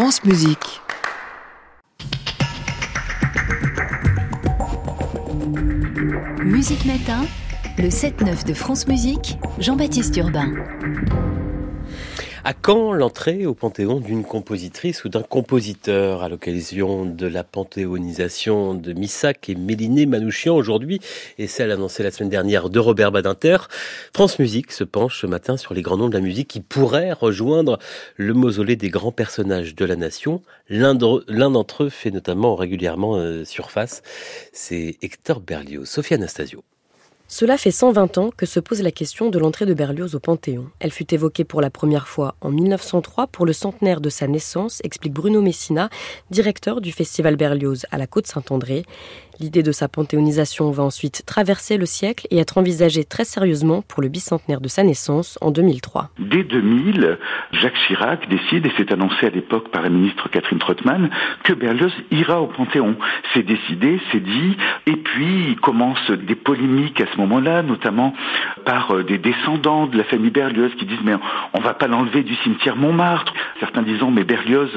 France Musique. Musique Matin, le 7-9 de France Musique, Jean-Baptiste Urbain. À quand l'entrée au Panthéon d'une compositrice ou d'un compositeur à l'occasion de la panthéonisation de Missac et Méliné Manouchian aujourd'hui et celle annoncée la semaine dernière de Robert Badinter? France Musique se penche ce matin sur les grands noms de la musique qui pourraient rejoindre le mausolée des grands personnages de la nation. L'un d'entre eux fait notamment régulièrement euh, surface, c'est Hector Berlioz. Sophia Anastasio. Cela fait 120 ans que se pose la question de l'entrée de Berlioz au Panthéon. Elle fut évoquée pour la première fois en 1903 pour le centenaire de sa naissance, explique Bruno Messina, directeur du Festival Berlioz à la Côte-Saint-André. L'idée de sa panthéonisation va ensuite traverser le siècle et être envisagée très sérieusement pour le bicentenaire de sa naissance en 2003. Dès 2000, Jacques Chirac décide, et c'est annoncé à l'époque par la ministre Catherine Trottmann, que Berlioz ira au Panthéon. C'est décidé, c'est dit, et puis commence des polémiques à moment-là, notamment par euh, des descendants de la famille Berlioz qui disent mais on va pas l'enlever du cimetière Montmartre. Certains disant mais Berlioz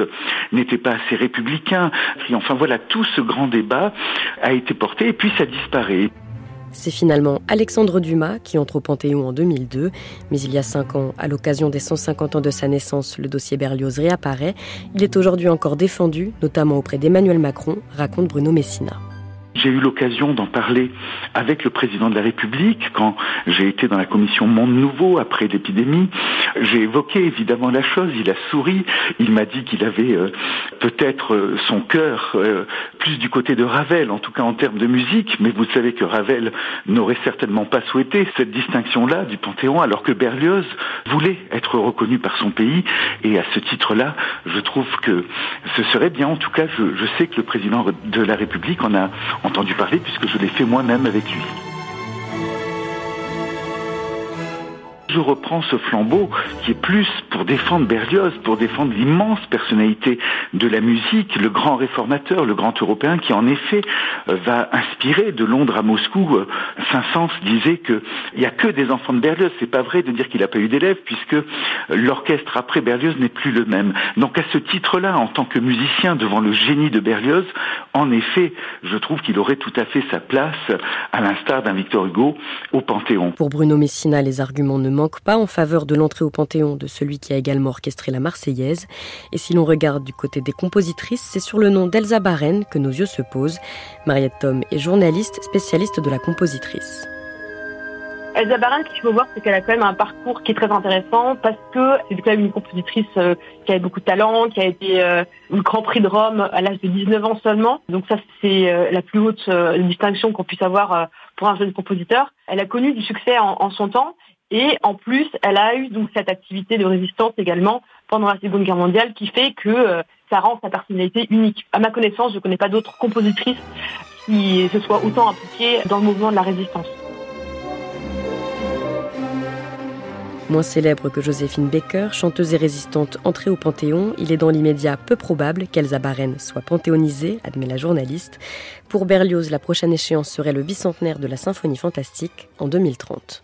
n'était pas assez républicain. Enfin voilà, tout ce grand débat a été porté et puis ça disparaît. C'est finalement Alexandre Dumas qui entre au Panthéon en 2002, mais il y a cinq ans, à l'occasion des 150 ans de sa naissance, le dossier Berlioz réapparaît. Il est aujourd'hui encore défendu, notamment auprès d'Emmanuel Macron, raconte Bruno Messina. J'ai eu l'occasion d'en parler avec le président de la République quand j'ai été dans la commission Monde Nouveau après l'épidémie. J'ai évoqué évidemment la chose, il a souri, il m'a dit qu'il avait euh, peut-être euh, son cœur euh, plus du côté de Ravel, en tout cas en termes de musique, mais vous savez que Ravel n'aurait certainement pas souhaité cette distinction-là du Panthéon, alors que Berlioz voulait être reconnu par son pays, et à ce titre-là, je trouve que ce serait bien, en tout cas, je, je sais que le président de la République en a entendu parler puisque je l'ai fait moi-même avec lui. je reprends ce flambeau qui est plus pour défendre Berlioz, pour défendre l'immense personnalité de la musique, le grand réformateur, le grand européen qui en effet euh, va inspirer de Londres à Moscou. Euh, Saint-Saëns disait qu'il n'y a que des enfants de Berlioz. C'est pas vrai de dire qu'il n'a pas eu d'élèves puisque l'orchestre après Berlioz n'est plus le même. Donc à ce titre-là, en tant que musicien devant le génie de Berlioz, en effet, je trouve qu'il aurait tout à fait sa place, à l'instar d'un Victor Hugo, au Panthéon. Pour Bruno Messina, les arguments ne manque pas en faveur de l'entrée au Panthéon de celui qui a également orchestré la Marseillaise. Et si l'on regarde du côté des compositrices, c'est sur le nom d'Elsa Baren que nos yeux se posent. Mariette Tom est journaliste, spécialiste de la compositrice. Elsa Baren, ce qu'il faut voir, c'est qu'elle a quand même un parcours qui est très intéressant parce que c'est quand même une compositrice euh, qui a beaucoup de talent, qui a été euh, au Grand Prix de Rome à l'âge de 19 ans seulement. Donc ça, c'est euh, la plus haute distinction qu'on puisse avoir pour un jeune compositeur. Elle a connu du succès en son temps et en plus, elle a eu donc cette activité de résistance également pendant la Seconde Guerre mondiale qui fait que euh, ça rend sa personnalité unique. À ma connaissance, je ne connais pas d'autres compositrices qui se soient autant impliquées dans le mouvement de la résistance. Moins célèbre que Joséphine Baker, chanteuse et résistante entrée au Panthéon, il est dans l'immédiat peu probable qu'Elsa Baren soit panthéonisée, admet la journaliste. Pour Berlioz, la prochaine échéance serait le bicentenaire de la symphonie fantastique en 2030